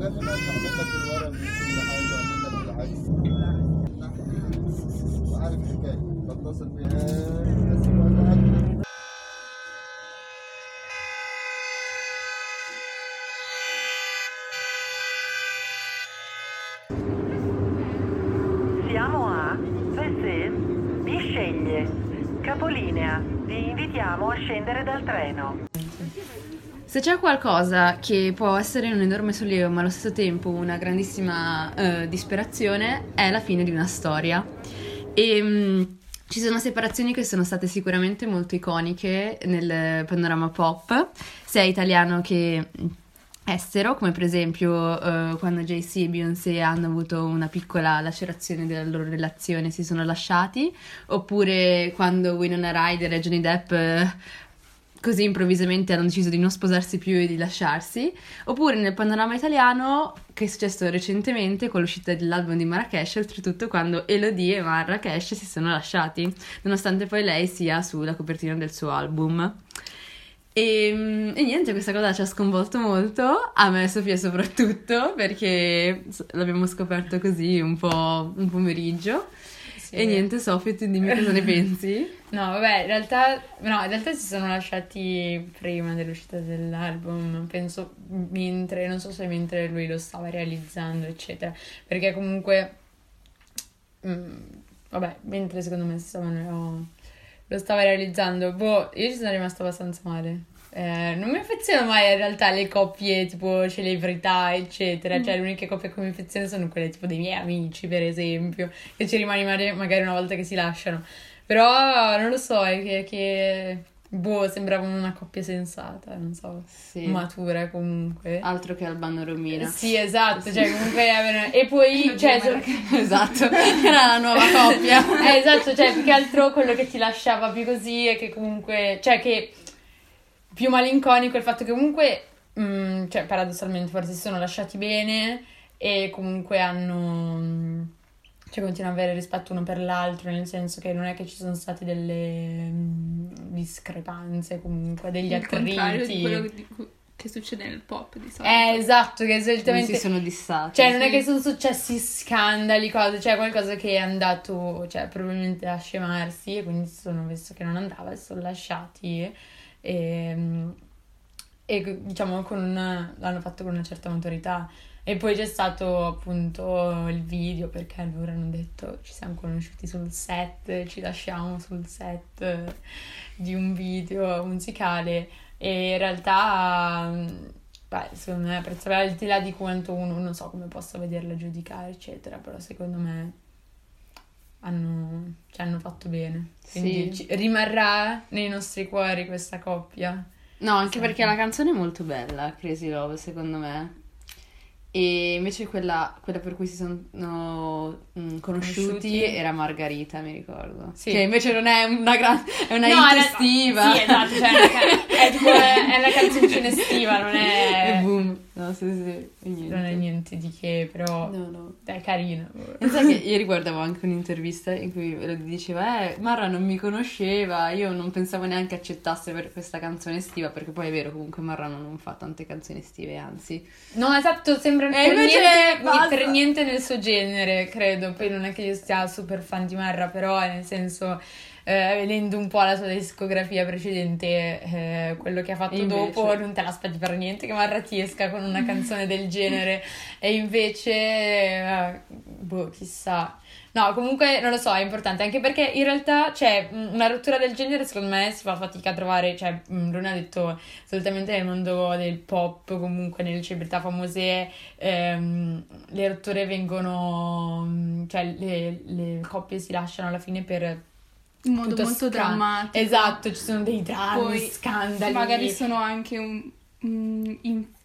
قال لي ماشي اعمل لك الورق من كل حاجه واعمل لك العكس وعارف الحكايه بتصل بيها بس الوقت Siamo a Vessé mi sceglie. Capolinea. Vi invitiamo a scendere dal treno. Se c'è qualcosa che può essere un enorme sollievo ma allo stesso tempo una grandissima eh, disperazione è la fine di una storia. E mh, ci sono separazioni che sono state sicuramente molto iconiche nel panorama pop, sia italiano che estero, come per esempio eh, quando JC e Beyoncé hanno avuto una piccola lacerazione della loro relazione e si sono lasciati, oppure quando Winona Ryder e Johnny Depp eh, così improvvisamente hanno deciso di non sposarsi più e di lasciarsi, oppure nel panorama italiano che è successo recentemente con l'uscita dell'album di Marrakesh, oltretutto quando Elodie e Marrakesh si sono lasciati, nonostante poi lei sia sulla copertina del suo album. E, e niente, questa cosa ci ha sconvolto molto, a me e Sofia soprattutto, perché l'abbiamo scoperto così un po' un pomeriggio. E niente, tu dimmi cosa ne pensi? No, vabbè, in realtà, no, in realtà si sono lasciati prima dell'uscita dell'album, penso mentre, non so se mentre lui lo stava realizzando, eccetera, perché comunque, mm, vabbè, mentre secondo me stavano, lo stava realizzando, boh, io ci sono rimasta abbastanza male. Eh, non mi affeziono mai in realtà alle coppie tipo celebrità, eccetera. Cioè, le uniche coppie che mi affeziono sono quelle tipo dei miei amici, per esempio, che ci rimani magari una volta che si lasciano. Però non lo so, è che, che boh, sembrava una coppia sensata, non so, Sì. matura comunque. Altro che Albano Romina. Sì, esatto, cioè comunque avevano- e poi cioè so- esatto, era la nuova coppia. eh, esatto, cioè più che altro quello che ti lasciava più così è che comunque, cioè che più malinconico è il fatto che comunque, mm, cioè paradossalmente forse si sono lasciati bene e comunque hanno, mm, cioè continuano ad avere rispetto uno per l'altro, nel senso che non è che ci sono state delle mm, discrepanze comunque, degli Il contrario di attriti. quello che, succede nel pop di solito. Eh, esatto, che Non esattamente... si sono dissati. Cioè, non è Sì. che sono successi scandali, cose, cioè qualcosa che è andato, cioè, probabilmente a scemarsi e quindi si sono visto che non andava e sono lasciati e, e diciamo una- l'hanno fatto con una certa maturità. E poi c'è stato appunto il video perché loro hanno detto ci siamo conosciuti sul set, ci lasciamo sul set di un video musicale e in realtà, beh, secondo me, sapere al di là di quanto uno non so come possa vederla giudicare, eccetera, però secondo me hanno, ci hanno fatto bene. Quindi Sì. ci- rimarrà nei nostri cuori questa coppia. No, anche Sì. perché la canzone è molto bella, Crazy Love, secondo me. E invece quella, quella per cui si sono mm, conosciuti, Conosciuti. era Margarita, mi ricordo. Sì. Che invece non è una gran... è una No, hit era- estiva. Sì, esatto, cioè è, è tipo è una canzoncina estiva, non E è, boom. No, sì, sì. E niente. non è niente di che, però No, no. è carina. E sai che ieri guardavo anche un'intervista in cui diceva Eh, Marra non mi conosceva, io non pensavo neanche accettasse per questa canzone estiva Perché poi è vero, comunque Marrano non fa tante canzoni estive, anzi No, esatto, sembra E per, invece niente, basta. per niente nel suo genere, credo. Poi non è che io sia super fan di Marra, però nel senso, eh, vedendo un po' la sua discografia precedente, eh, quello che ha fatto invece? dopo, non te l'aspetti per niente che Marra ti esca con una canzone del genere. E invece, eh, boh, chissà. No, comunque non lo so, è importante anche perché in realtà, cioè, mh, una rottura del genere secondo me si fa fatica a trovare, cioè, Luna ha detto solitamente nel mondo del pop, comunque nelle celebrità famose, ehm, le rotture vengono, mh, cioè, le, le coppie si lasciano alla fine per in modo molto sca- drammatico. Esatto, ci sono dei drammi, Poi scandali. Magari sono anche un- mm,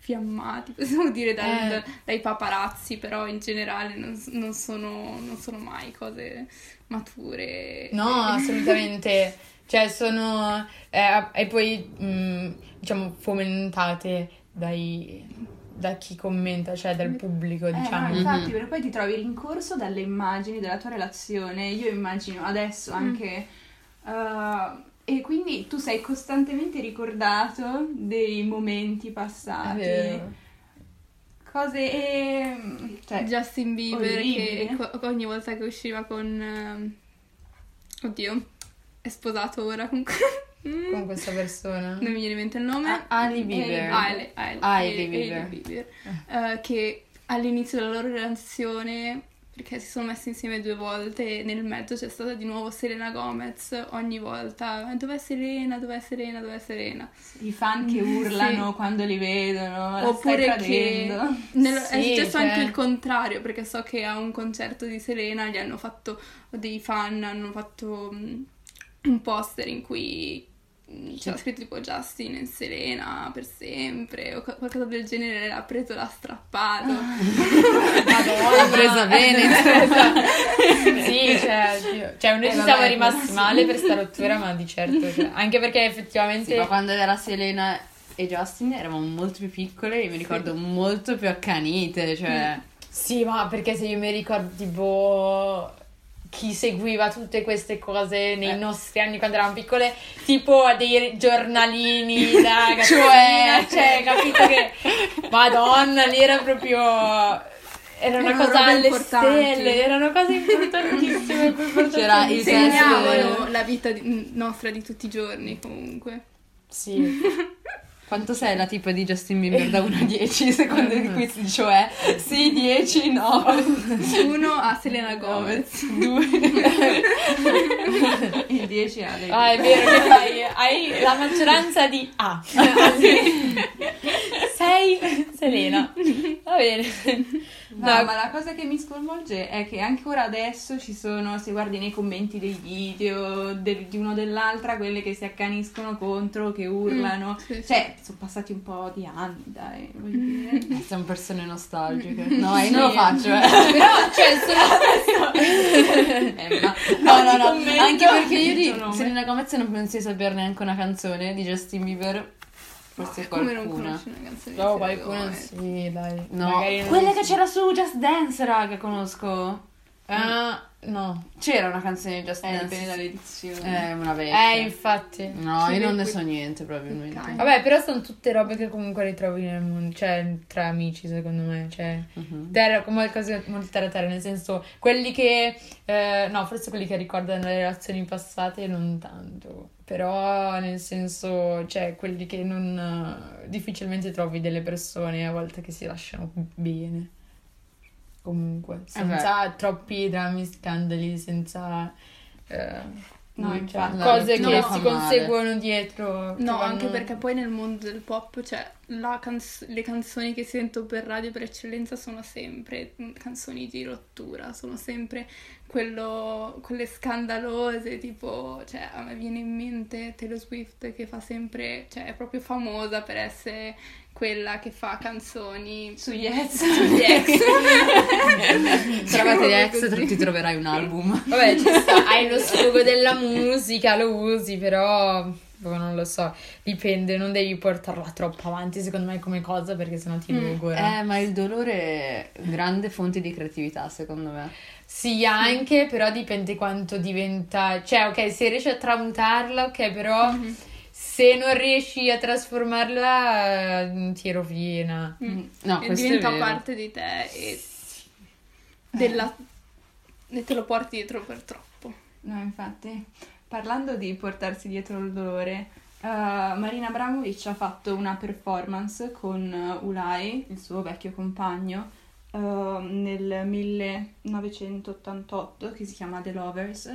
infiammati, possiamo dire, dal- Eh. dai paparazzi, però in generale non, non sono, non sono mai cose mature. No, assolutamente. Cioè, sono. eh, e poi, mh, diciamo, fomentate dai. Da chi commenta, cioè dal pubblico, Eh, no, diciamo. infatti, Mhm. perché poi ti trovi rincorso dalle immagini della tua relazione. Io immagino adesso anche. uh, e quindi tu sei costantemente ricordato dei momenti È passati. vero. cose ehm, cioè, Justin Bieber orribile. che ogni volta che usciva con... ehm, Oddio, è sposato ora con... Mm, Con questa persona. Non mi viene in mente il nome. Ah, Ali Bieber. Hailey, Hailey, Hailey Hailey Bieber. Bieber, eh, che all'inizio della loro relazione, perché si sono messi insieme due volte, e nel mezzo c'è stata di nuovo Selena Gomez, ogni volta, dov'è Selena, dov'è Selena, dov'è Selena? i fan che urlano quando li vedono, Oppure che nel- è Sì, successo cioè- anche il contrario, perché so che a un concerto di Selena gli hanno fatto dei fan, hanno fatto mm, un poster in cui mm, c'era scritto tipo Justin e Selena per sempre o co- qualcosa del genere, l'ha preso, l'ha strappato. L'ha presa bene. sì, cioè, cioè noi Eh, ci vabbè, siamo rimasti sì. male per sta rottura, ma di certo, cioè, anche perché effettivamente Sì, ma quando era Selena e Justin eravamo molto più piccole e mi ricordo molto più accanite, cioè... Sì, ma perché se io mi ricordo tipo chi seguiva tutte queste cose nei Eh. nostri anni quando eravamo piccole, tipo a dei giornalini da Cioè. cioè, capito che Madonna, lì era proprio era una Erano cosa alle importanti. stelle, erano cose importantissime. C'era il Segnavano la vita di- nostra di tutti i giorni comunque. Sì. Quanto sei la tipa di Justin Bieber da 1 a 10 secondo il quiz, cioè sì, 10, no. Uno a Selena Gomez. Il 10 ha dei... Ah, è vero che fai, hai la maggioranza di A. Sei Selena. Va bene. No, No, ma la cosa che mi sconvolge è che ancora adesso ci sono, se guardi nei commenti dei video del- di uno o dell'altra, quelle che si accaniscono contro, che urlano. Mm, sì, sì. Cioè, sono passati un po' di anni, dai, dire. Siamo persone nostalgiche. No, io non lo faccio, eh. Però, cioè, sono... Eh, ma- No, no, no, commento anche perché io di. Selena Gomez non penso di sapere neanche una canzone di Justin Bieber. Forse Come non qualcuna. conosci una canzone di No, Gomez? sì, dai. No, Magari non- quella che c'era su Just Dance, raga, conosco. Ah, no. C'era una canzone di Just Eh, Dance. dipende dall'edizione. Eh, una vecchia. Eh, infatti. No, io non ne so niente probabilmente. Ok. Vabbè, però sono tutte robe che comunque ritrovi nel mondo, cioè tra amici, secondo me, cioè Mhm. terra, come cose molto terra terra, nel senso, quelli che eh, no, forse quelli che ricordano le relazioni passate non tanto, però nel senso, cioè quelli che non eh, difficilmente trovi delle persone a volte che si lasciano bene. Comunque, senza troppi drammi, scandali, senza eh, No, cioè, infatti. cose No, che fa si conseguono dietro. No, vanno- anche perché poi nel mondo del pop, cioè, la canz- le canzoni che sento per radio per eccellenza sono sempre canzoni di rottura, sono sempre quello- quelle scandalose, tipo, cioè, a me viene in mente Taylor Swift che fa sempre, cioè, è proprio famosa per essere quella che fa canzoni Su Yes. sugli ex. Trovate gli ex, ti troverai un album. Vabbè, ci sta, hai lo sfogo della musica, lo usi, però boh, non lo so, dipende, non devi portarla troppo avanti secondo me come cosa perché sennò ti logora. Eh, ma il dolore è grande fonte di creatività, secondo me. Sì, anche, però dipende quanto diventa, cioè ok, se riesci a tramutarla, ok, però se non riesci a trasformarla eh, ti rovina. Mm. No, e diventa parte di te e, della- e te lo porti dietro per troppo. No, infatti, parlando di portarsi dietro il dolore, eh, Marina Abramovic ha fatto una performance con eh, Ulai, il suo vecchio compagno, eh, nel 1988, che si chiama The Lovers,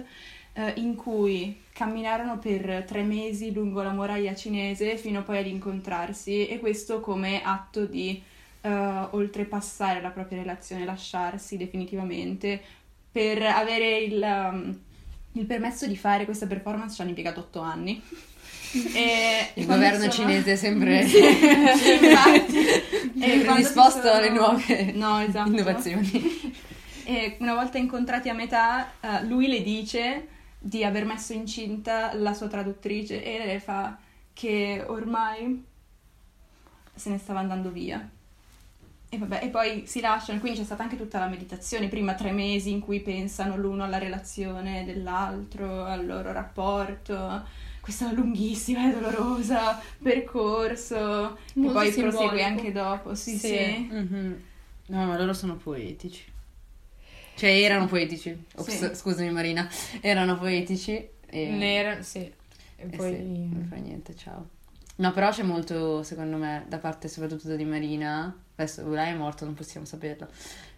eh, in cui camminarono per tre mesi lungo la muraglia cinese fino poi ad incontrarsi e questo come atto di eh, oltrepassare la propria relazione, lasciarsi definitivamente per avere il, um, il permesso di fare questa performance ci hanno impiegato otto anni. E Il governo sono- cinese è sempre Infatti. E quando disposto si sono- alle nuove No, esatto. innovazioni. E una volta incontrati a metà, eh, lui le dice di aver messo incinta la sua traduttrice e lei le fa che ormai se ne stava andando via. E vabbè, e poi si lasciano, quindi c'è stata anche tutta la meditazione, prima tre mesi in cui pensano l'uno alla relazione dell'altro, al loro rapporto. questa lunghissima e dolorosa percorso che Molto poi simbolico. prosegue anche dopo. Sì, Sì. sì. Mhm. No, ma loro sono poetici. Cioè, erano poetici. Ops, Sì. scusami Marina. Erano poetici. E... Nera, sì. E poi... sì, non fa niente, ciao. No, però c'è molto, secondo me, da parte soprattutto di Marina. Adesso lei è morto, non possiamo saperlo.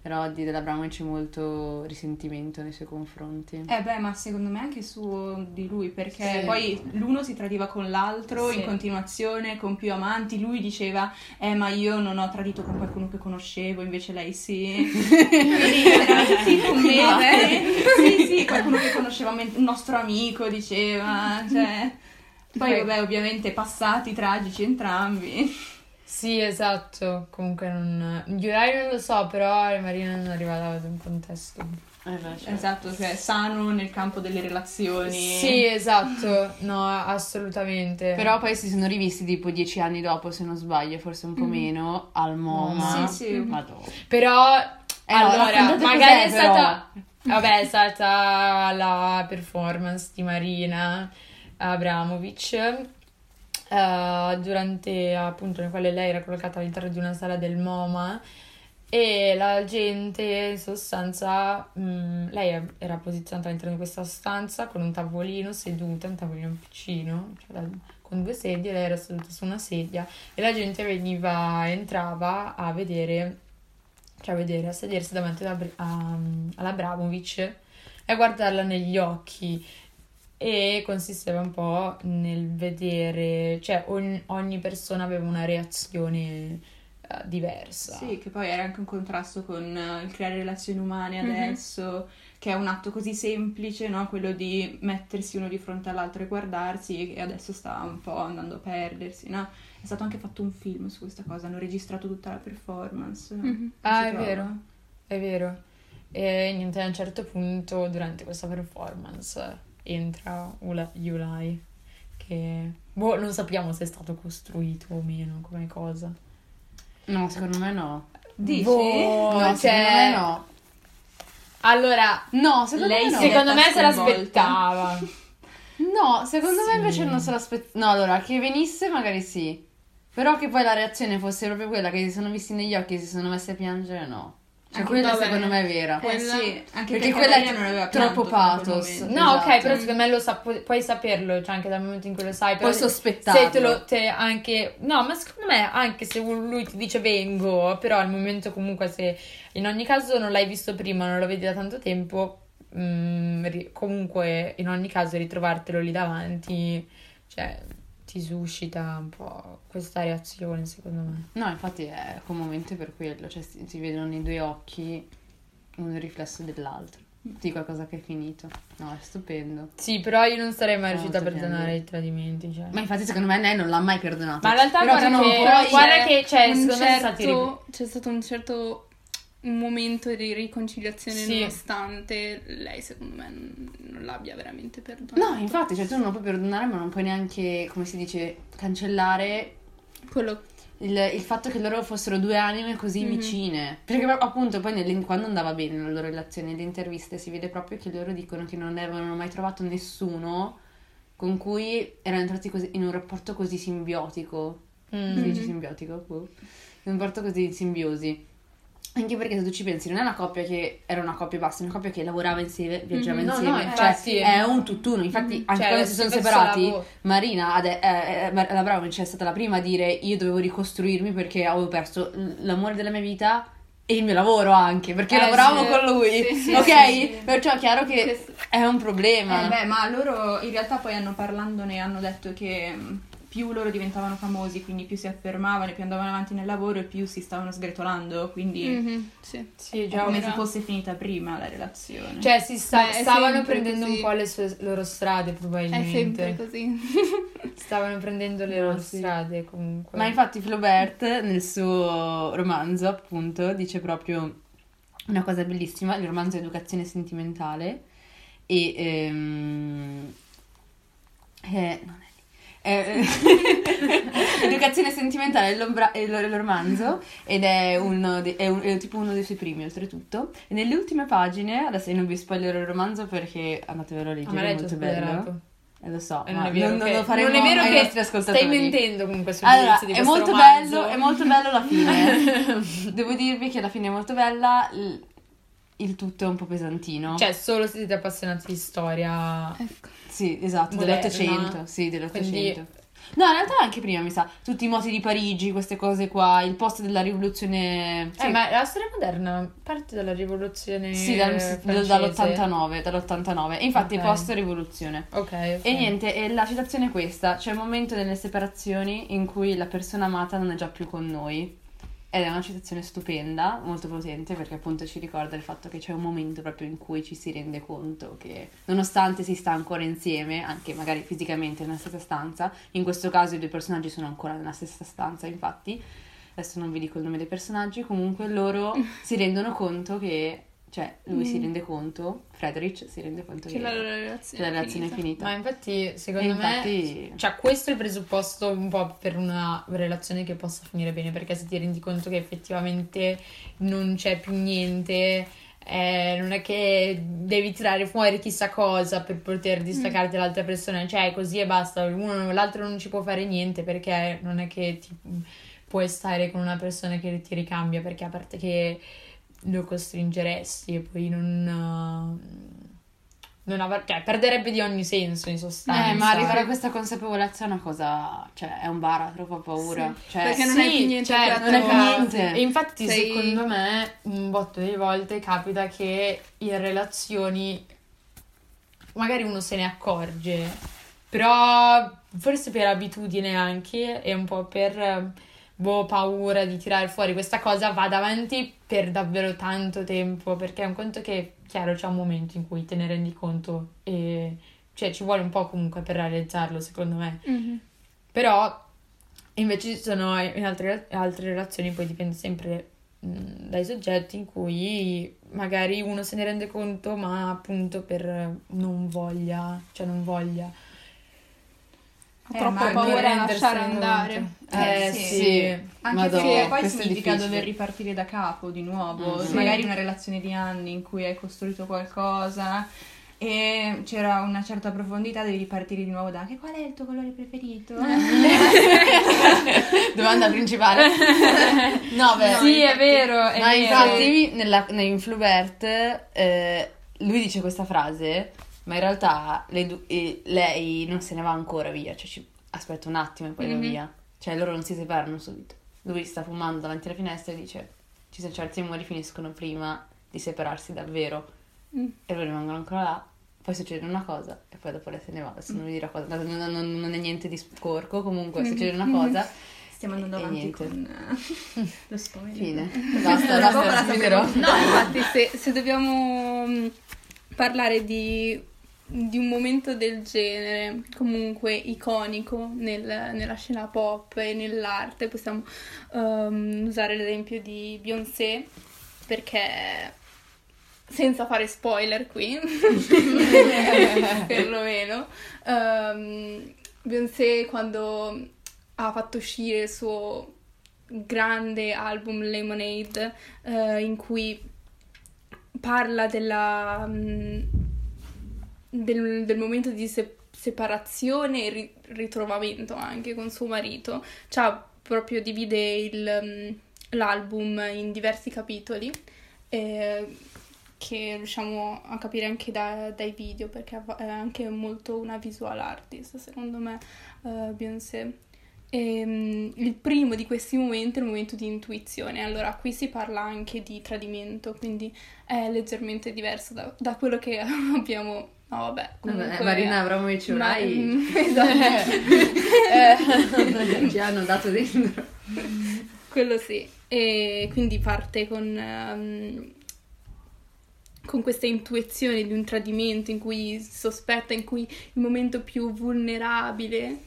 Però di dell'Abramovic c'è molto risentimento nei suoi confronti. Eh beh, ma secondo me anche su di lui, perché Sì. poi l'uno si tradiva con l'altro Sì. in continuazione, con più amanti. Lui diceva, eh ma io non ho tradito con qualcuno che conoscevo, invece lei sì. Quindi c'erano tutti i commenti. Sì, sì, qualcuno che conosceva, un nostro amico diceva, cioè... Poi Poi- vabbè, ovviamente passati tragici entrambi. Sì, esatto. Comunque non... Giurai non lo so, però Marina non arrivava da un contesto. Eh beh, cioè. Esatto, cioè sano nel campo delle relazioni. Sì, esatto. No, assolutamente. Però poi si sono rivisti tipo dieci anni dopo, se non sbaglio, forse un po' meno, al MoMA. Sì, sì. Madonna. Però, Eh, no, allora, raccontate magari è stata... Vabbè, è stata la performance di Marina Abramovic eh, durante appunto nel quale lei era collocata all'interno di una sala del MoMA e la gente in sostanza mh, lei era posizionata all'interno di questa stanza con un tavolino seduta, un tavolino piccino, cioè la- con due sedie, lei era seduta su una sedia e la gente veniva, entrava a vedere, cioè a vedere, a sedersi davanti alla, a- all'Abramovic e a guardarla negli occhi e consisteva un po' nel vedere, cioè ogni, ogni persona aveva una reazione eh, diversa. Sì, che poi era anche un contrasto con eh, il creare relazioni umane Mhm. adesso, che è un atto così semplice, no? Quello di mettersi uno di fronte all'altro e guardarsi, e adesso sta un po' andando a perdersi, no? È stato anche fatto un film su questa cosa, hanno registrato tutta la performance. Mhm. Ah, è trova. vero, è vero. E niente, a un certo punto durante questa performance entra Ula- Yulai, che boh, non sappiamo se è stato costruito o meno come cosa. No, secondo me no. Dici? Boh, no, cioè- secondo me no. Allora, No, secondo Lei me no. secondo me se l'aspettava. No, secondo me Sì. invece non se l'aspettava. No, allora, che venisse magari sì. Però che poi la reazione fosse proprio quella che si sono visti negli occhi e si sono messi a piangere, no. Cioè, Anche- quella vabbè. secondo me è vera. Eh Quella- sì, anche Perché perché quella è non aveva troppo pathos. No, Esatto. ok, però secondo me lo sa- pu- puoi saperlo, cioè anche dal momento in cui lo sai. Puoi sospettarlo. Se te lo te anche. No, ma secondo me anche se lui ti dice vengo, però al momento comunque se in ogni caso non l'hai visto prima, non lo vedi da tanto tempo, mm, ri- comunque in ogni caso ritrovartelo lì davanti, cioè ti suscita un po' questa reazione, secondo me. No, infatti è commovente per quello. Cioè, si, si vedono nei due occhi un riflesso dell'altro. Di qualcosa che è finito. No, è stupendo. Sì, però io non sarei mai No, riuscita a perdonare i tradimenti, cioè. Ma infatti, secondo me, lei non l'ha mai perdonato. Ma in realtà Però guarda che- puoi- guarda che, cioè, un secondo me sono stati certo- c'è stato un certo un momento di riconciliazione Sì. nonostante lei secondo me non, non l'abbia veramente perdonato. No, infatti, cioè, tu non lo puoi perdonare, ma non puoi neanche, come si dice, cancellare Quello il, il fatto che loro fossero due anime così Mhm. vicine. Perché appunto poi nelle- quando andava bene la loro relazione, nelle interviste si vede proprio che loro dicono che non avevano mai trovato nessuno con cui erano entrati così- in un rapporto così simbiotico. Mm. Si dice simbiotico? Boh. In un rapporto così di simbiosi. Anche perché se tu ci pensi, non è una coppia che era una coppia basta, è una coppia che lavorava insieme, viaggiava Mhm. No, insieme. no, cioè, infatti. è un tutt'uno. Infatti, anche Cioè, quando si sono separati, lavoro. Marina, ade- eh, eh, la Bravovic è stata la prima a dire io dovevo ricostruirmi perché avevo perso l'amore della mia vita e il mio lavoro anche, perché Eh, lavoravo sì. con lui. Sì, sì, ok? sì, sì. Perciò è chiaro che è un problema. Eh beh, ma loro in realtà poi hanno parlandone, hanno detto che mh, più loro diventavano famosi, quindi più si affermavano e più andavano avanti nel lavoro e più si stavano sgretolando, quindi Mhm, sì. Sì, è già come era- se fosse finita prima la relazione. Cioè, si sta- Beh, è stavano prendendo così. un po' le sue, loro strade, È probabilmente. sempre così. Stavano prendendo le No, loro sì. strade, comunque. Ma infatti Flaubert nel suo romanzo, appunto, dice proprio una cosa bellissima, il romanzo Educazione sentimentale e ehm, eh, non è. Eh, Educazione sentimentale è, il romanzo ed è, uno de- è un- è tipo uno dei suoi primi oltretutto e nelle ultime pagine adesso io non vi spoilerò il romanzo perché andatevelo a leggere è molto bello. Eh, lo so, E ma non è vero, non, che, lo faremo non è vero ai che stai mentendo comunque sul Allora, di è molto, romanzo. bello, è molto bello la fine. Devo dirvi che la fine è molto bella, il, tutto è un po' pesantino. Cioè, solo se siete appassionati di storia. sì, esatto, moderna. dell'Ottocento, sì, dell'Ottocento. Quindi- No, in realtà anche prima, mi sa, tutti i moti di Parigi, queste cose qua, il post della rivoluzione... Eh, ma la storia moderna parte dalla rivoluzione Sì, dal- francese. dall'89, dall'89. E infatti Ok. post rivoluzione. Ok. E niente, e la citazione è questa: c'è il momento delle separazioni in cui la persona amata non è già più con noi. Ed è una citazione stupenda, molto potente, perché appunto ci ricorda il fatto che c'è un momento proprio in cui ci si rende conto che, nonostante si sta ancora insieme, anche magari fisicamente nella stessa stanza, in questo caso i due personaggi sono ancora nella stessa stanza, infatti, adesso non vi dico il nome dei personaggi, comunque loro si rendono conto che, cioè, lui si rende conto, Friedrich si rende conto che, Che la loro che relazione, la relazione è finita. finita. Ma infatti, secondo infatti- me, cioè, questo è il presupposto un po' per una relazione che possa finire bene, perché se ti rendi conto che effettivamente non c'è più niente, eh, non è che devi tirare fuori chissà cosa per poter distaccarti dall'altra persona, cioè così e basta, uno l'altro non ci può fare niente perché non è che ti puoi stare con una persona che ti ricambia, perché a parte che lo costringeresti e poi non... eh, non avrà- cioè, perderebbe di ogni senso in sostanza. Eh, ma arrivare a questa consapevolezza è una cosa, cioè, è un baratro, fa paura. Cioè, Perché non Sì, hai più niente certo, più non è più niente. E infatti, Sei- secondo me, un botto di volte capita che in relazioni magari uno se ne accorge, però forse per abitudine anche e un po' per boh, paura di tirare fuori questa cosa va davanti per davvero tanto tempo, perché è un conto che, chiaro, c'è un momento in cui te ne rendi conto e cioè ci vuole un po' comunque per realizzarlo, secondo me. Mhm. Però invece ci sono in altre, altre relazioni, poi dipende sempre mh, dai soggetti in cui magari uno se ne rende conto, ma appunto per non voglia, cioè non voglia. Ha troppa ma paura a lasciare andare. Eh, Eh, sì. sì. Anche Madonna, perché poi significa dover ripartire da capo di nuovo. Mm, sì. Magari una relazione di anni in cui hai costruito qualcosa e c'era una certa profondità, devi ripartire di nuovo da che qual è il tuo colore preferito? Domanda principale. no, beh. sì, è vero, è No, vero. infatti, nella, in Flubert, eh, lui dice questa frase, ma in realtà le eh, lei non se ne va ancora via, cioè ci aspetta un attimo e poi va Mhm. via. Cioè loro non si separano subito. Lui sta fumando davanti alla finestra e dice, ci sono certi amori finiscono prima di separarsi davvero. Mm. E loro rimangono ancora là. Poi succede una cosa e poi dopo lei se ne va. Adesso non vi dirò cosa, non, non- non è niente di sporco, comunque succede una cosa. Stiamo andando E avanti niente. con eh, lo spoiler. Fine. Basta, basta, finirò. No, infatti, se, se dobbiamo mh, parlare di, di un momento del genere, comunque iconico nel- nella scena pop e nell'arte, possiamo ehm, usare l'esempio di Beyoncé, perché senza fare spoiler qui, perlomeno, ehm, Beyoncé quando ha fatto uscire il suo grande album Lemonade eh, in cui parla della, mm, del, del momento di se- separazione e ri- ritrovamento anche con suo marito. Cioè, proprio divide il, mm, l'album in diversi capitoli. eh, che riusciamo a capire anche da- dai video perché è anche molto una visual artist secondo me eh, Beyoncé Ehm, il primo di questi momenti è il momento di intuizione. Allora, qui si parla anche di tradimento, quindi è leggermente diverso da, da quello che abbiamo. No, vabbè, comunque. Vabbè, Marina Abramovic Ma- Urai mm, esatto. eh, ci hanno dato dentro. Quello sì. E quindi parte con, ehm, con questa intuizione di un tradimento in cui sospetta, in cui il momento più vulnerabile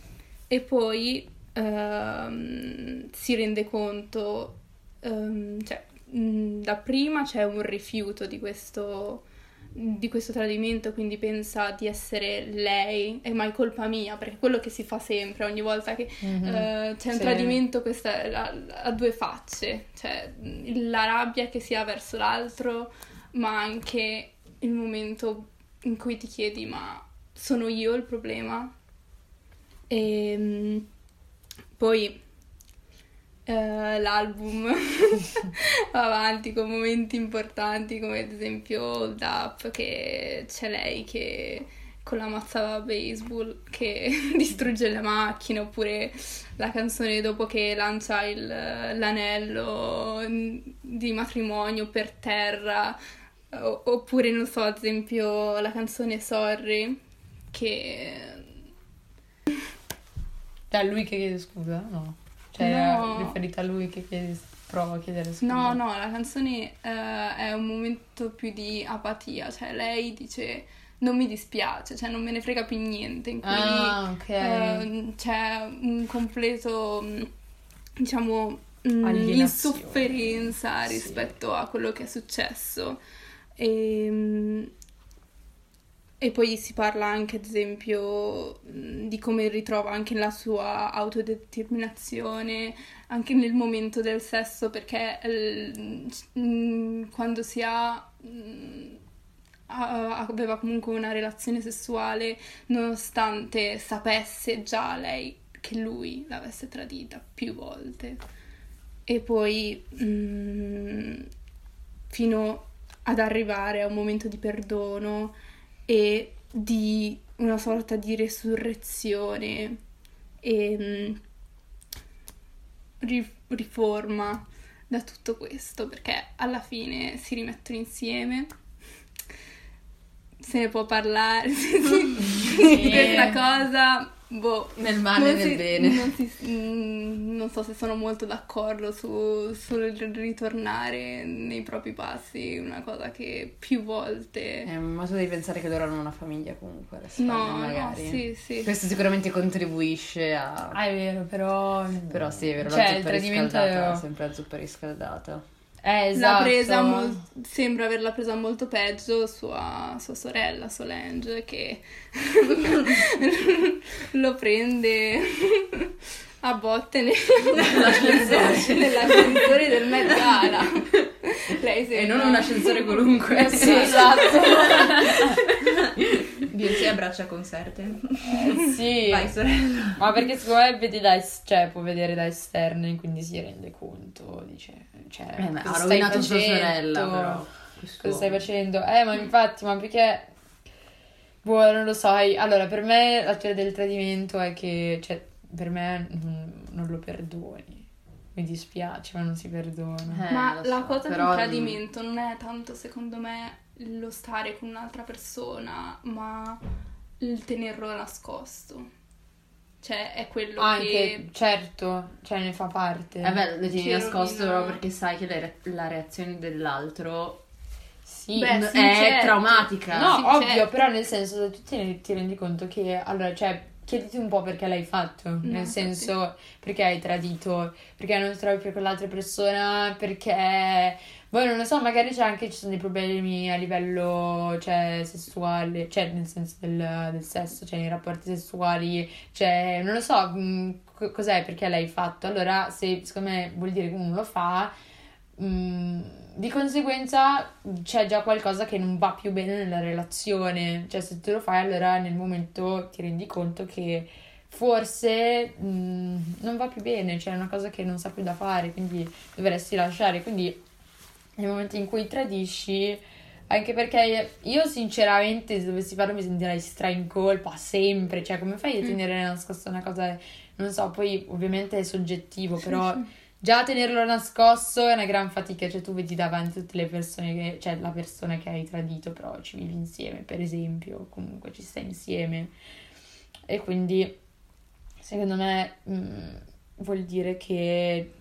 e poi ehm, si rende conto, ehm, cioè mh, da prima c'è un rifiuto di questo, di questo tradimento, quindi pensa di essere lei, e è colpa mia, perché è quello che si fa sempre, ogni volta che eh, c'è un Sì. tradimento, questa ha due facce, cioè mh, la rabbia che si ha verso l'altro, ma anche il momento in cui ti chiedi ma sono io il problema. E mm, poi eh, l'album va avanti con momenti importanti come ad esempio Hold Up che c'è lei che con la mazza da baseball che distrugge la macchina oppure la canzone dopo che lancia il- l'anello di matrimonio per terra o- oppure non so ad esempio la canzone Sorry che È lui che chiede scusa? No. Cioè, No. riferita a lui che chiede, prova a chiedere scusa. No, no, la canzone eh, è un momento più di apatia, cioè lei dice non mi dispiace, cioè non me ne frega più niente, in cui Ah, ok. eh, c'è un completo, mh, diciamo, Alienazione. insofferenza Sì. rispetto a quello che è successo. E, mh, e poi si parla anche, ad esempio, di come ritrova anche la sua autodeterminazione, anche nel momento del sesso, perché eh, quando si ha, aveva comunque una relazione sessuale, nonostante sapesse già lei che lui l'avesse tradita più volte. E poi fino ad arrivare a un momento di perdono e di una sorta di resurrezione e ri- riforma da tutto questo perché alla fine si rimettono insieme. Se ne può parlare di questa cosa boh Nel male e non nel si- bene. non, si- mm, non so se sono molto d'accordo su, sul ritornare nei propri passi, una cosa che più volte... Eh, ma tu devi pensare che loro hanno una famiglia comunque spalle, no, no, magari. sì, sì. Questo sicuramente contribuisce a... Ah, è vero, però... Però sì, è vero, Cioè, la zuppa riscaldata, è- sempre la zuppa riscaldata. Eh, esatto. L'ha presa mol- sembra averla presa molto peggio sua, sua sorella Solange che lo prende a botte nel- nell'ascensore del Met Gala. Lei E sembra... non un ascensore qualunque. Sì, esatto. Beyoncé abbraccia concerte. Eh, sì. Vai, sorella. Ma perché secondo me vedi da es- cioè, può vedere da esterno e quindi si rende conto, dice, cioè, Eh, ma ha rovinato sua sorella, però. Cosa stai facendo? Eh, ma infatti, ma perché... Boh, non lo so. Allora, per me la teoria del tradimento è che, cioè, per me mm, non lo perdoni. Mi dispiace, ma non si perdona. Eh, Ma lo la so, cosa del tradimento non è tanto, secondo me, lo stare con un'altra persona, ma il tenerlo nascosto. Cioè, è quello Anche, che... certo, cioè ne fa parte. Eh beh, lo tieni Che nascosto proprio perché sai che le re- la reazione dell'altro Sì, Beh, sì, è certo. traumatica. No, Sì, ovvio, certo. però nel senso tu ti, rendi- ti rendi conto che allora, cioè, chiediti un po' perché l'hai fatto, nel infatti. senso perché hai tradito, perché non ti trovi più con l'altra persona, perché poi non lo so, magari c'è anche ci sono dei problemi a livello cioè, sessuale, cioè nel senso del, del sesso, cioè nei rapporti sessuali, cioè non lo so, mh, co- cos'è perché l'hai fatto. Allora, se secondo me vuol dire che uno lo fa, mh, di conseguenza c'è già qualcosa che non va più bene nella relazione. Cioè, se tu lo fai, allora nel momento ti rendi conto che forse mh, non va più bene, cioè è una cosa che non sa più da fare, quindi dovresti lasciare. Quindi nel momento in cui tradisci, anche perché io sinceramente se dovessi farlo mi sentirei stra in colpa sempre, cioè come fai a tenere nascosta una cosa, non so, poi ovviamente è soggettivo, però già tenerlo nascosto è una gran fatica, cioè tu vedi davanti tutte le persone che, cioè la persona che hai tradito, però ci vivi insieme, per esempio, comunque ci stai insieme. E quindi secondo me mh, vuol dire che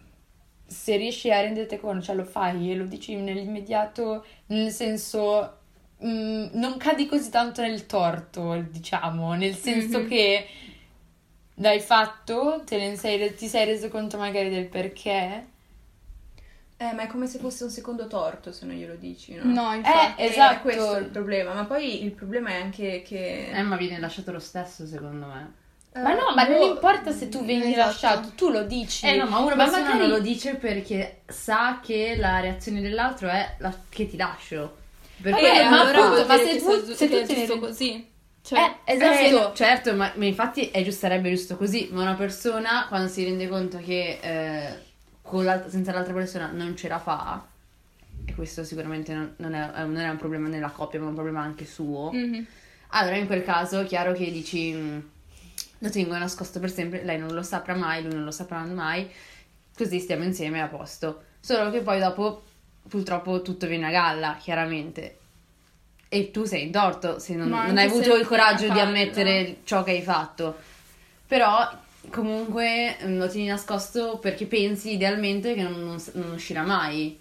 se riesci a renderti conto, cioè lo fai e lo dici nell'immediato, nel senso mh, non cadi così tanto nel torto, diciamo, nel senso Mhm. che l'hai fatto, te ne sei, ti sei reso conto magari del perché. Eh, ma è come se fosse un secondo torto se non glielo dici, no? No, infatti. Eh, esatto. È questo il problema. Ma poi il problema è anche che... Eh, ma viene lasciato lo stesso, secondo me. Ma no, ma non boh, importa se tu vieni esatto. lasciato, tu lo dici. Eh no, ma una persona magari- non lo dice perché sa che la reazione dell'altro è la- che ti lascio. Per Eh, quello ma lo appunto, ma se tu- se tu te ne così. Cioè, Eh, esatto. Eh, certo, ma, ma infatti è giusto, sarebbe giusto così, ma una persona quando si rende conto che eh, con l'alt- senza l'altra persona non ce la fa, e questo sicuramente non, non è, non è un problema nella coppia, ma è un problema anche suo, mhm. allora in quel caso è chiaro che dici "Mm, lo tengo nascosto per sempre, lei non lo saprà mai, lui non lo saprà mai, così stiamo insieme a posto. Solo che poi dopo purtroppo tutto viene a galla, chiaramente. E tu sei in torto se non, non hai avuto il coraggio di ammettere ciò che hai fatto. Però comunque mm, lo tieni nascosto perché pensi idealmente che non, non- non uscirà mai.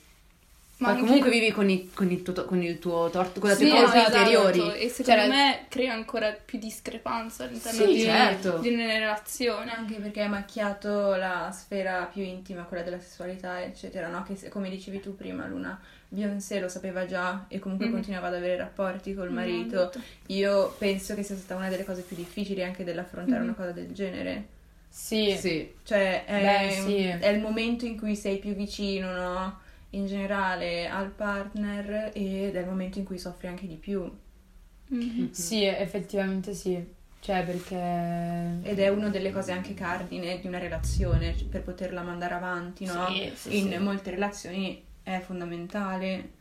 Ma comunque vivi con, i- con il, tuo, con il tuo torto, con le tue Sì, colpe esatto, interiori. E secondo Cioè, me crea ancora più discrepanza all'interno Sì, di, certo. di una relazione. Anche perché hai macchiato la sfera più intima, quella della sessualità, eccetera, no? Che come dicevi tu prima, Luna, Beyoncé lo sapeva già e comunque Mhm. continuava ad avere rapporti col Mm, marito. esatto. Io penso che sia stata una delle cose più difficili anche dell'affrontare Mhm. una cosa del genere. Sì. Sì. Cioè, è, Beh, sì. è il momento in cui sei più vicino, no? In generale al partner ed è il momento in cui soffri anche di più. Mhm. Sì, effettivamente sì. Cioè, perché... Ed è una delle cose anche cardine di una relazione, per poterla mandare avanti, no? Sì, sì, in sì. molte relazioni è fondamentale.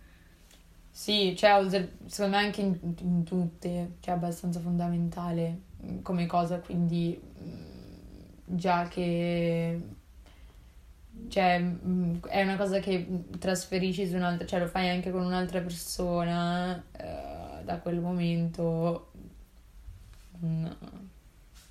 Sì, cioè, secondo me anche in, in tutte, cioè, è abbastanza fondamentale mm, come cosa, quindi mm, già che... Cioè, mm, è una cosa che trasferisci su un'altra, cioè lo fai anche con un'altra persona, eh, da quel momento... mm,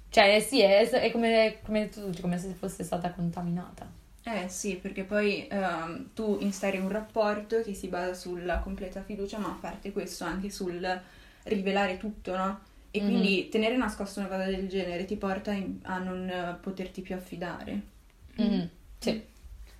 Cioè, sì, è, è come, come tu, come se fosse stata contaminata. Eh sì, perché poi ehm, tu instauri un rapporto che si basa sulla completa fiducia, ma a parte questo anche sul rivelare tutto, no? E Mhm. quindi tenere nascosto una cosa del genere ti porta in- a non eh, poterti più affidare. Mhm, Sì.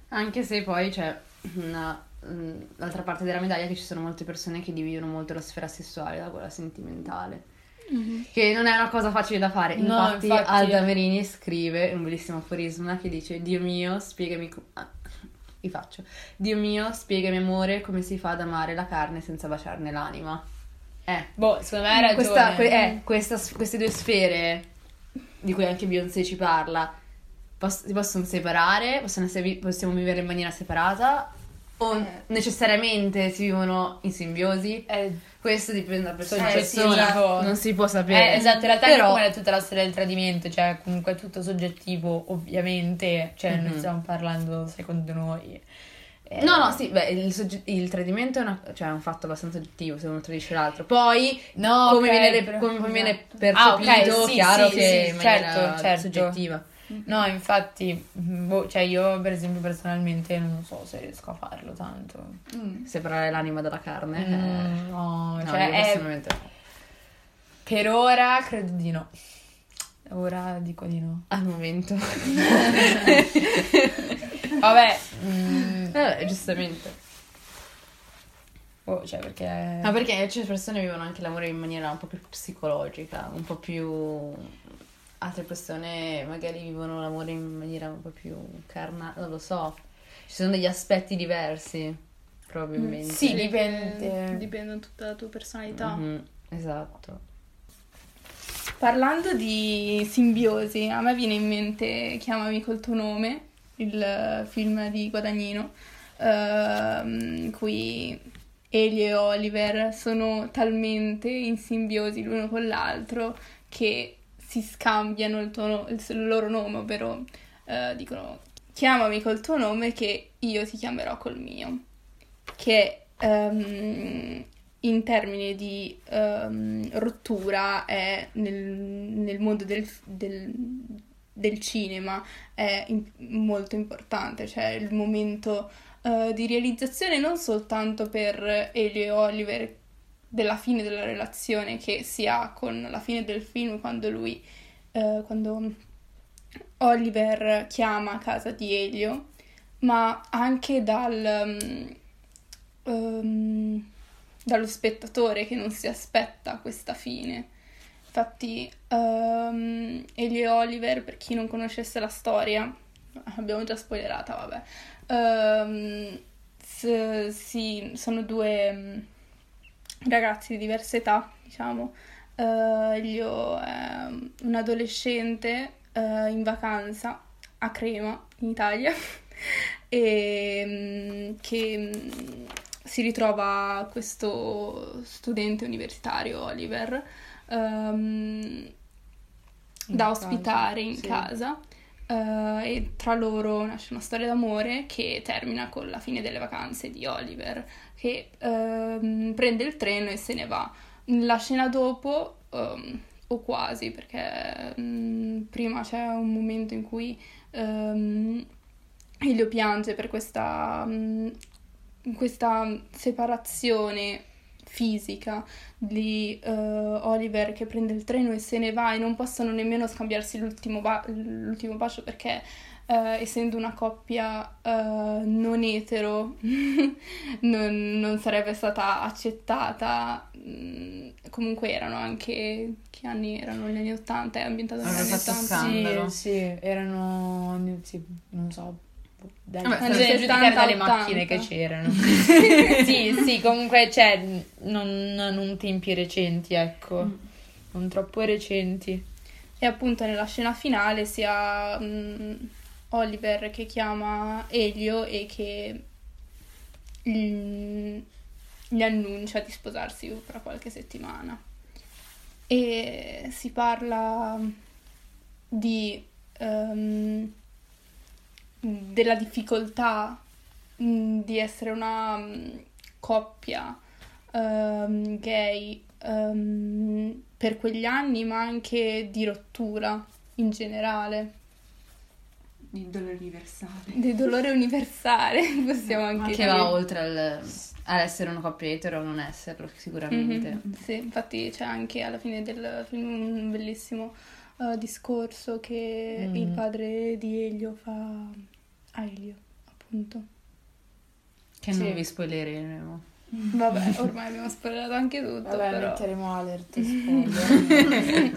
Anche se poi c'è una, mm, l'altra parte della medaglia che ci sono molte persone che dividono molto la sfera sessuale da quella sentimentale. Mhm. Che non è una cosa facile da fare. No, Infatti, infatti- Alda Merini scrive un bellissimo aforisma che dice: Dio mio, spiegami. co- ah, vi faccio. Dio mio, spiegami amore come si fa ad amare la carne senza baciarne l'anima. Eh, Boh, secondo me hai ragione. questa, que- eh, questa- queste due sfere di cui anche Beyoncé ci parla pos- si possono separare, possono essere possiamo vivere in maniera separata o Eh. necessariamente si vivono in simbiosi. Eh, Questo dipende da persona a Eh, sì, persona, esatto. non si può sapere. Eh, esatto, in realtà è Però- come tutta la storia del tradimento, cioè comunque è tutto soggettivo, ovviamente, cioè Mhm. noi stiamo parlando secondo noi. Eh, No, no, sì, beh, il, sogge- il tradimento è, una- cioè, è un fatto abbastanza oggettivo se uno tradisce l'altro. Poi, No, come, ok, viene, però- come viene esatto. Ah, ok, percepito, sì, chiaro sì, che sì, in maniera certo, certo. soggettiva. No, infatti, boh, cioè io per esempio personalmente non so se riesco a farlo tanto. Mm. Separare l'anima dalla carne. eh, Mm, no, no, cioè io è- personalmente no. per ora credo di no. Ora dico di no. Al momento. Vabbè, mm, Eh, giustamente. boh, cioè perché... Ma perché certe persone vivono anche l'amore in maniera un po' più psicologica, un po' più... Altre persone magari vivono l'amore in maniera un po' più carnale, non lo so. Ci sono degli aspetti diversi, probabilmente. Sì, dipende. Dipende da tutta la tua personalità. Mhm, esatto. Parlando di simbiosi, a me viene in mente Chiamami col tuo nome, il film di Guadagnino, ehm, in cui Elio e Oliver sono talmente in simbiosi l'uno con l'altro che si scambiano il, tuo il loro nome, ovvero eh, dicono chiamami col tuo nome che io ti chiamerò col mio, che ehm, in termini di ehm, rottura è nel, nel mondo del, del- del cinema è im- molto importante, cioè il momento eh, di realizzazione non soltanto per Elio e Oliver della fine della relazione che si ha con la fine del film quando lui eh, quando Oliver chiama a casa di Elio ma anche dal ehm, dallo spettatore che non si aspetta questa fine. Infatti ehm, Elio e Oliver per chi non conoscesse la storia abbiamo già spoilerata vabbè s- si- sono due mm, ragazzi di diversa età, diciamo, Eh, Elio è un adolescente eh, in vacanza a Crema, in Italia, e mm, che mm, si ritrova questo studente universitario, Oliver, In da ospitare in sì. casa. Eh, e tra loro nasce una storia d'amore che termina con la fine delle vacanze di Oliver, che ehm, prende il treno e se ne va. La scena dopo, ehm, o quasi, perché mm, prima c'è un momento in cui ehm, Elio piange per questa, mm, questa separazione fisica di eh, Oliver che prende il treno e se ne va e non possono nemmeno scambiarsi l'ultimo, ba- l'ultimo bacio perché eh, essendo una coppia eh, non etero non, non sarebbe stata accettata. Mm, comunque erano anche che anni erano gli anni 80, è ambientato negli anni fatto 80. scandalo. Sì, sì, erano, sì, non so, dai, Vabbè, giudicare 70, dalle 80. macchine che c'erano. sì, sì, comunque, cioè, non, non tempi recenti, ecco, Mm. non troppo recenti. E appunto nella scena finale si ha mm, Oliver che chiama Elio e che mm, gli annuncia di sposarsi fra qualche settimana. E si parla di ehm, della difficoltà mm, di essere una mm, coppia ehm, gay ehm, per quegli anni, ma anche di rottura in generale, Il dolore universale. di dolore universale, possiamo anche Che dire. va oltre al, all'essere una coppia etero o non esserlo, sicuramente. Mhm, Sì, infatti c'è anche alla fine del film un bellissimo eh, discorso che Mm. il padre di Elio fa a Elio, appunto. Che Sì. non vi spoileremo. Vabbè, ormai abbiamo spoilerato anche tutto, Vabbè, però... metteremo alert spoiler.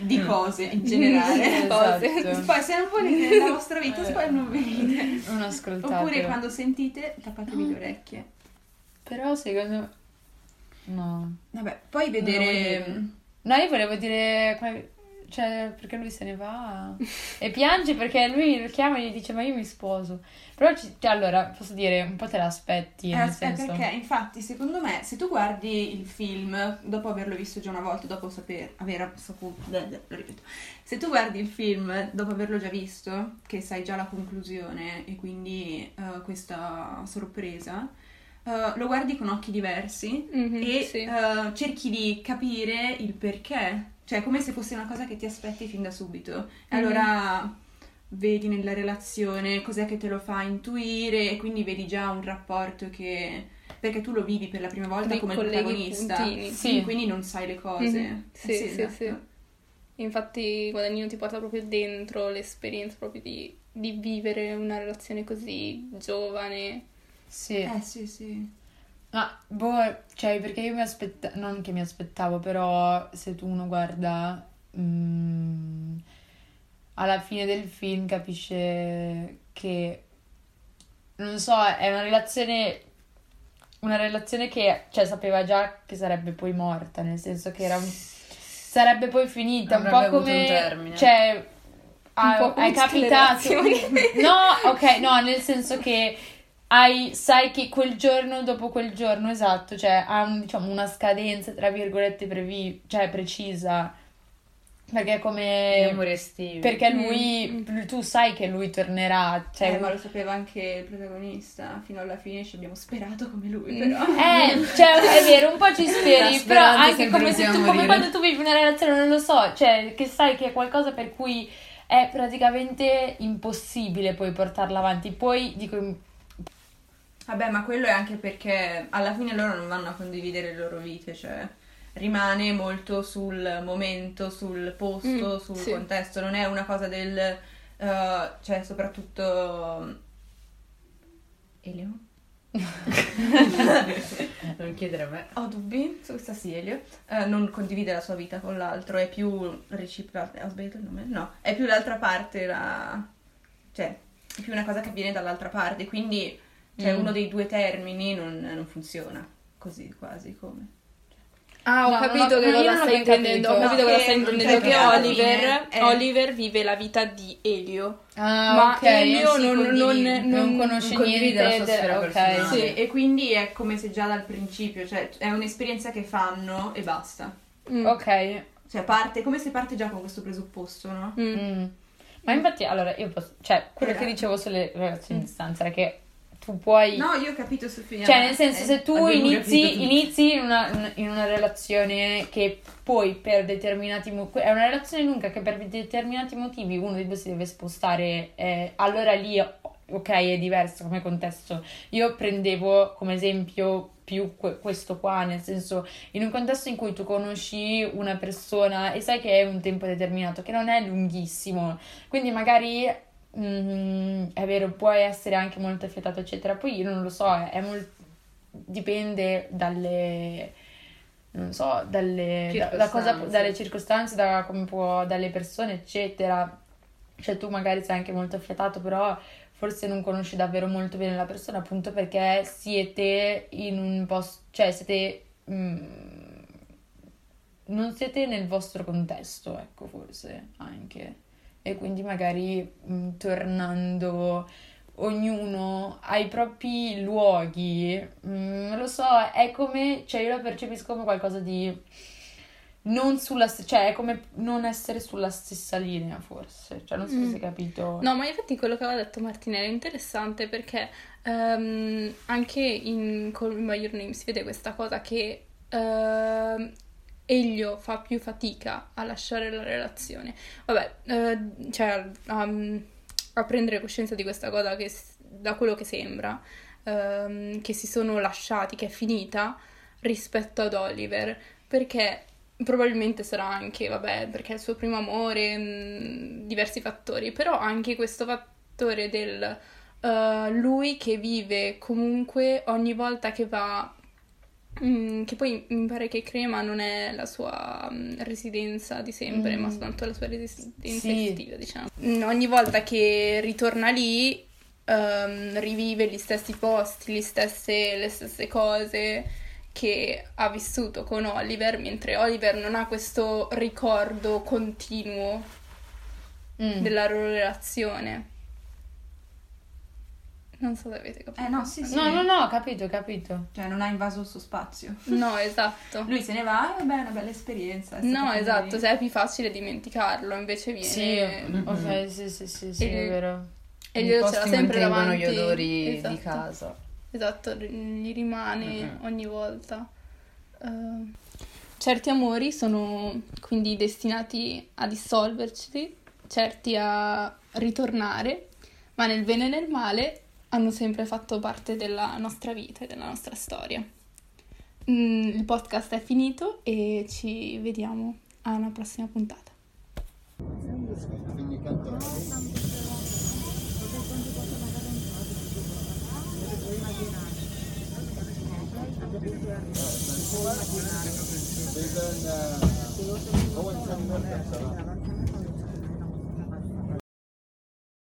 Di cose in generale. Esatto. Poi se non volete nella vostra vita, poi non venite. Non ascoltate. Oppure quando sentite, tappatevi le orecchie. Però secondo me... No. Vabbè, poi vedere... No, io volevo dire... Cioè, perché lui se ne va e piange perché lui lo chiama e gli dice ma io mi sposo. Però, ci- cioè, allora, posso dire, un po' te l'aspetti, Eh, nel eh, senso... perché infatti secondo me se tu guardi il film dopo averlo visto già una volta dopo saper aver saputo lo ripeto se tu guardi il film dopo averlo già visto che sai già la conclusione e quindi eh, questa sorpresa eh, lo guardi con occhi diversi Mhm, e sì. eh, cerchi di capire il perché cioè come se fosse una cosa che ti aspetti fin da subito e Mhm. allora vedi nella relazione cos'è che te lo fa intuire e quindi vedi già un rapporto che perché tu lo vivi per la prima volta Di come il protagonista puntini. Sì. quindi non sai le cose Mhm, Sì, Eh sì, esatto. sì. Infatti Guadagnino ti porta proprio dentro l'esperienza proprio di, di vivere una relazione così giovane. Sì. eh sì sì Ma, boh, cioè, perché io mi aspettavo, non che mi aspettavo, però se tu uno guarda mm, alla fine del film capisce che, non so, è una relazione, una relazione che, cioè, sapeva già che sarebbe poi morta, nel senso che era, un- sarebbe poi finita, un Avrebbe po' avuto come, un termine. cioè, po' come è capitato, no, ok, no, nel senso che hai, sai che quel giorno dopo quel giorno, esatto, cioè ha un- diciamo una scadenza tra virgolette previ- cioè precisa. Perché Gli come perché Mm. lui tu sai che lui tornerà, cioè Eh, ma lo sapeva anche il protagonista fino alla fine ci abbiamo sperato come lui Mm. però Eh, cioè, è vero, un po' ci speri, però è anche come, se tu, come quando tu vivi una relazione, non lo so, cioè, che sai che è qualcosa per cui è praticamente impossibile poi portarla avanti. Poi, dico, Vabbè, ma quello è anche perché alla fine loro non vanno a condividere le loro vite, cioè rimane molto sul momento, sul posto, Mm, sul sì. contesto, non è una cosa del... eh, cioè soprattutto... Elio? Non chiedere a me. Ho dubbi su questa sì, Elio. Eh, non condivide la sua vita con l'altro, è più reciproca. Ho sbagliato il nome? No, è più l'altra parte, la... cioè, è più una cosa che viene dall'altra parte, quindi cioè, Mm. uno dei due termini non, non funziona così quasi come. Ah, ho No, capito ho- che cosa stai intendendo. Ho capito. No, cosa che- stai intendendo. Che Oliver, è- Oliver vive la vita di Elio. Ah, Ma ok, Elio non, non, non, non conosce niente la sua sfera ok. personale. Sì, e quindi è come se già dal principio, cioè è un'esperienza che fanno e basta. Mm. Ok. Cioè parte, come se parte già con questo presupposto, no? Mm. Mm. Ma infatti, allora, io posso... Cioè, quello che Esatto. dicevo sulle relazioni a distanza era che tu puoi... No, io ho capito Sofia. Cioè, nel senso, Eh, se tu abbiamo capito inizi, inizi in, una, in una relazione che poi per determinati motivi è una relazione lunga che per determinati motivi uno di due si deve spostare, eh, allora lì ok è diverso come contesto. Io prendevo come esempio più que- questo qua, nel senso in un contesto in cui tu conosci una persona e sai che è un tempo determinato, che non è lunghissimo, quindi magari mm, è vero, può essere anche molto affettato, eccetera. Poi io non lo so, è, è mol- dipende dalle non so, dalle, da, da cosa, dalle circostanze, da come può, dalle persone, eccetera. Cioè, tu magari sei anche molto affiatato, però forse non conosci davvero molto bene la persona, appunto perché siete in un posto, cioè siete. mm, non siete nel vostro contesto, ecco, forse anche. E quindi magari mm, tornando ognuno ha i propri luoghi, mm, non lo so, è come, cioè io lo percepisco come qualcosa di non sulla, st- cioè è come non essere sulla stessa linea forse, cioè non so se Mm. si è capito. No, ma infatti quello che aveva detto Martina era interessante perché ehm, anche in Call Me By Your Name si vede questa cosa che ehm, Elio fa più fatica a lasciare la relazione. Vabbè, eh, cioè a, a prendere coscienza di questa cosa che da quello che sembra, ehm, che si sono lasciati, che è finita rispetto ad Oliver, perché probabilmente sarà anche, vabbè, perché è il suo primo amore, mh, diversi fattori, però anche questo fattore del eh, lui che vive comunque ogni volta che va, mh, che poi mi pare che Crema non è la sua mh, residenza di sempre, Mm. ma soltanto la sua residenza Sì. estiva, diciamo. Mm, ogni volta che ritorna lì ehm, rivive gli stessi posti, stesse, le stesse cose che ha vissuto con Oliver, mentre Oliver non ha questo ricordo continuo Mm. della loro relazione. Non so se avete capito. Eh no, sì, sì. No, no, no, ho capito, ho capito. Cioè non ha invaso il suo spazio. No, esatto. Lui se ne va e vabbè, è una bella esperienza. No, esatto, se è più facile dimenticarlo, invece viene... Sì, ok, sì, sì, sì, sì, E- è vero. E glielo ce l'ha posti sempre davanti. gli odori esatto. di casa. Esatto, gli rimane Mhm. ogni volta. Eh, certi amori sono quindi destinati a dissolversi, certi a ritornare, ma nel bene e nel male hanno sempre fatto parte della nostra vita e della nostra storia. Mm, il podcast è finito e ci vediamo a una prossima puntata. Quindi